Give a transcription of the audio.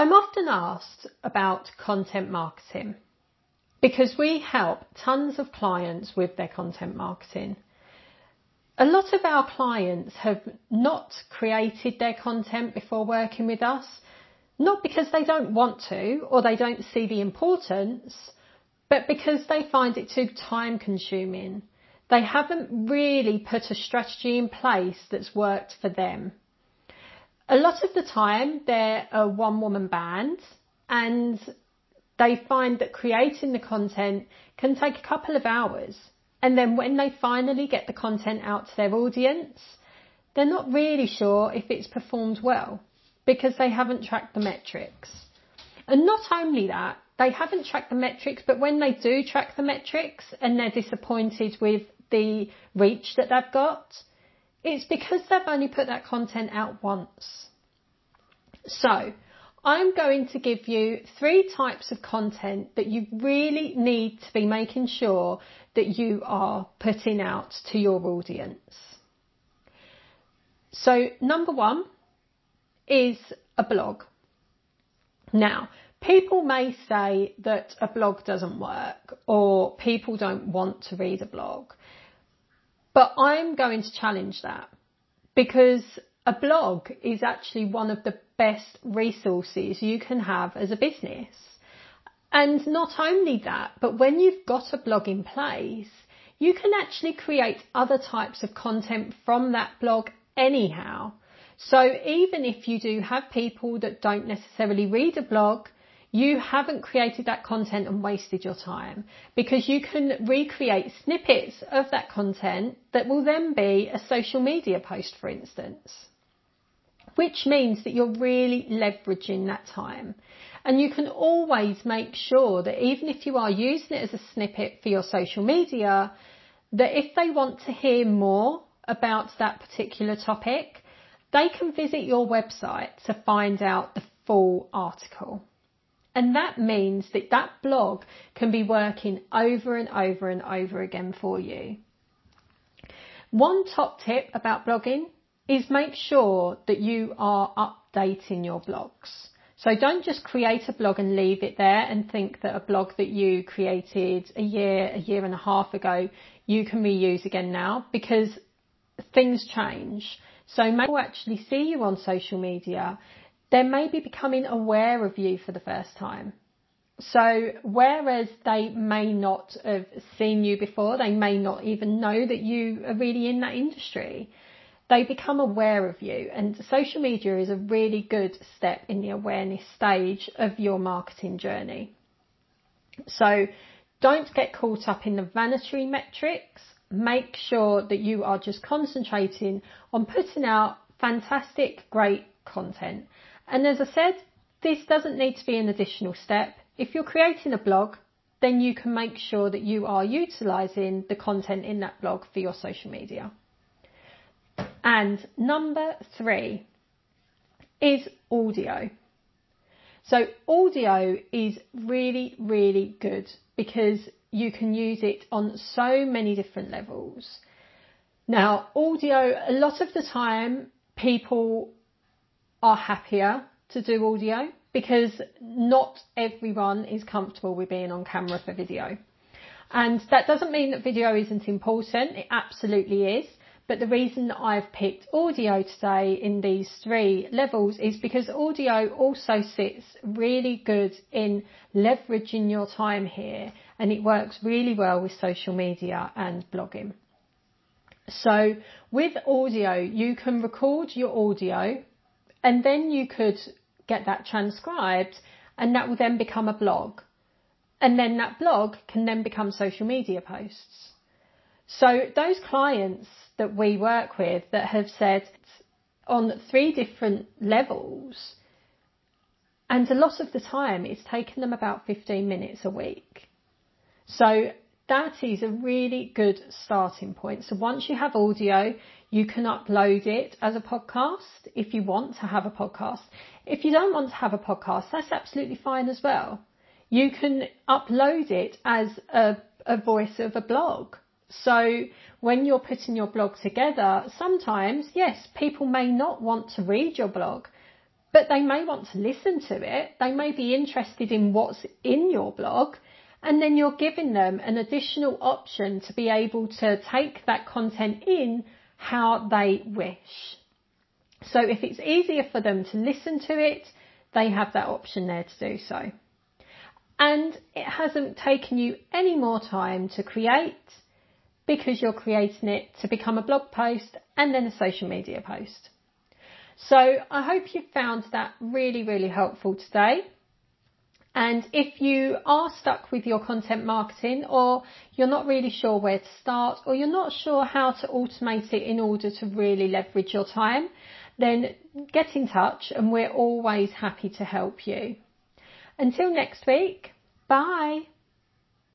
I'm often asked about content marketing because we help tons of clients with their content marketing. A lot of our clients have not created their content before working with us, not because they don't want to or they don't see the importance, but because they find it too time consuming. They haven't really put a strategy in place that's worked for them. A lot of the time they're a one woman band and they find that creating the content can take a couple of hours. And then when they finally get the content out to their audience, they're not really sure if it's performed well because they haven't tracked the metrics. And not only that, they haven't tracked the metrics, but when they do track the metrics and they're disappointed with the reach that they've got, it's because they've only put that content out once. So I'm going to give you three types of content that you really need to be making sure that you are putting out to your audience. So number one is a blog. Now, people may say that a blog doesn't work or people don't want to read a blog, but I'm going to challenge that because a blog is actually one of the best resources you can have as a business. And not only that, but when you've got a blog in place, you can actually create other types of content from that blog anyhow. So even if you do have people that don't necessarily read a blog, you haven't created that content and wasted your time because you can recreate snippets of that content that will then be a social media post, for instance which means that you're really leveraging that time. And you can always make sure that even if you are using it as a snippet for your social media, that if they want to hear more about that particular topic, they can visit your website to find out the full article. And that means that that blog can be working over and over and over again for you. One top tip about blogging is make sure that you are updating your blogs. So don't just create a blog and leave it there and think that a blog that you created a year, a year and a half ago, you can reuse again now because things change. So maybe actually see you on social media. They may be becoming aware of you for the first time. So whereas they may not have seen you before, they may not even know that you are really in that industry they become aware of you and social media is a really good step in the awareness stage of your marketing journey. So don't get caught up in the vanity metrics. Make sure that you are just concentrating on putting out fantastic, great content. And as I said, this doesn't need to be an additional step. If you're creating a blog, then you can make sure that you are utilizing the content in that blog for your social media. And number three is audio. So audio is really, really good because you can use it on so many different levels. Now, audio, a lot of the time people are happier to do audio because not everyone is comfortable with being on camera for video. And that doesn't mean that video isn't important. It absolutely is. But the reason that I've picked audio today in these three levels is because audio also sits really good in leveraging your time here and it works really well with social media and blogging. So with audio, you can record your audio and then you could get that transcribed and that will then become a blog. And then that blog can then become social media posts. So those clients that we work with that have said on three different levels, and a lot of the time it's taken them about 15 minutes a week. So that is a really good starting point. So once you have audio, you can upload it as a podcast if you want to have a podcast. If you don't want to have a podcast, that's absolutely fine as well. You can upload it as a, a voice of a blog. So when you're putting your blog together, sometimes, yes, people may not want to read your blog, but they may want to listen to it. They may be interested in what's in your blog. And then you're giving them an additional option to be able to take that content in how they wish. So if it's easier for them to listen to it, they have that option there to do so. And it hasn't taken you any more time to create because you're creating it to become a blog post and then a social media post. So I hope you found that really, really helpful today. And if you are stuck with your content marketing or you're not really sure where to start or you're not sure how to automate it in order to really leverage your time, then get in touch and we're always happy to help you. Until next week, bye.